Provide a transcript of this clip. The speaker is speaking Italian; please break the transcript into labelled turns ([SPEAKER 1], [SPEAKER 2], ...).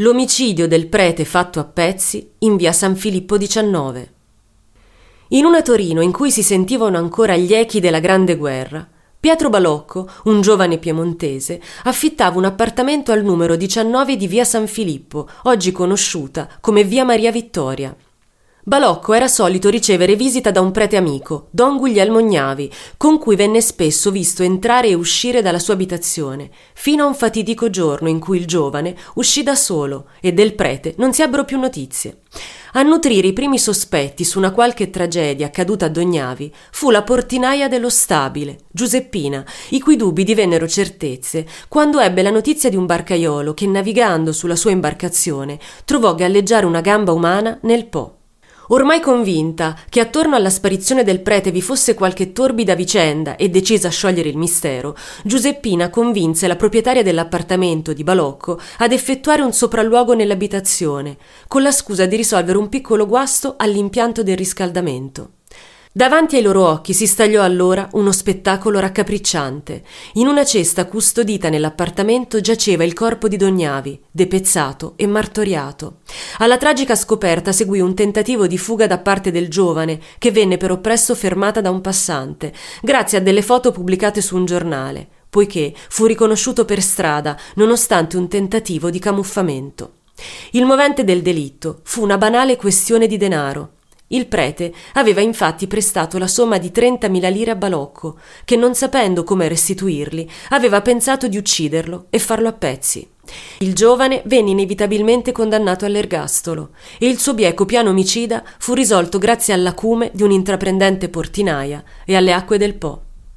[SPEAKER 1] L'omicidio del prete fatto a pezzi in via San Filippo XIX. In una Torino in cui si sentivano ancora gli echi della Grande Guerra, Pietro Balocco, un giovane piemontese, affittava un appartamento al numero 19 di via San Filippo, oggi conosciuta come via Maria Vittoria. Balocco era solito ricevere visita da un prete amico, don Guglielmo Gnavi, con cui venne spesso visto entrare e uscire dalla sua abitazione, fino a un fatidico giorno in cui il giovane uscì da solo e del prete non si ebbero più notizie. A nutrire i primi sospetti su una qualche tragedia accaduta a Dognavi fu la portinaia dello stabile, Giuseppina, i cui dubbi divennero certezze quando ebbe la notizia di un barcaiolo che, navigando sulla sua imbarcazione, trovò galleggiare una gamba umana nel Po. Ormai convinta che attorno alla sparizione del prete vi fosse qualche torbida vicenda e decisa a sciogliere il mistero, Giuseppina convinse la proprietaria dell'appartamento di Balocco ad effettuare un sopralluogo nell'abitazione, con la scusa di risolvere un piccolo guasto all'impianto del riscaldamento. Davanti ai loro occhi si stagliò allora uno spettacolo raccapricciante. In una cesta custodita nell'appartamento giaceva il corpo di Dognavi, depezzato e martoriato. Alla tragica scoperta seguì un tentativo di fuga da parte del giovane, che venne però presto fermata da un passante, grazie a delle foto pubblicate su un giornale, poiché fu riconosciuto per strada, nonostante un tentativo di camuffamento. Il movente del delitto fu una banale questione di denaro. Il prete aveva infatti prestato la somma di 30.000 lire a Balocco, che non sapendo come restituirli, aveva pensato di ucciderlo e farlo a pezzi. Il giovane venne inevitabilmente condannato all'ergastolo e il suo bieco piano omicida fu risolto grazie all'acume di un'intraprendente portinaia e alle acque del Po.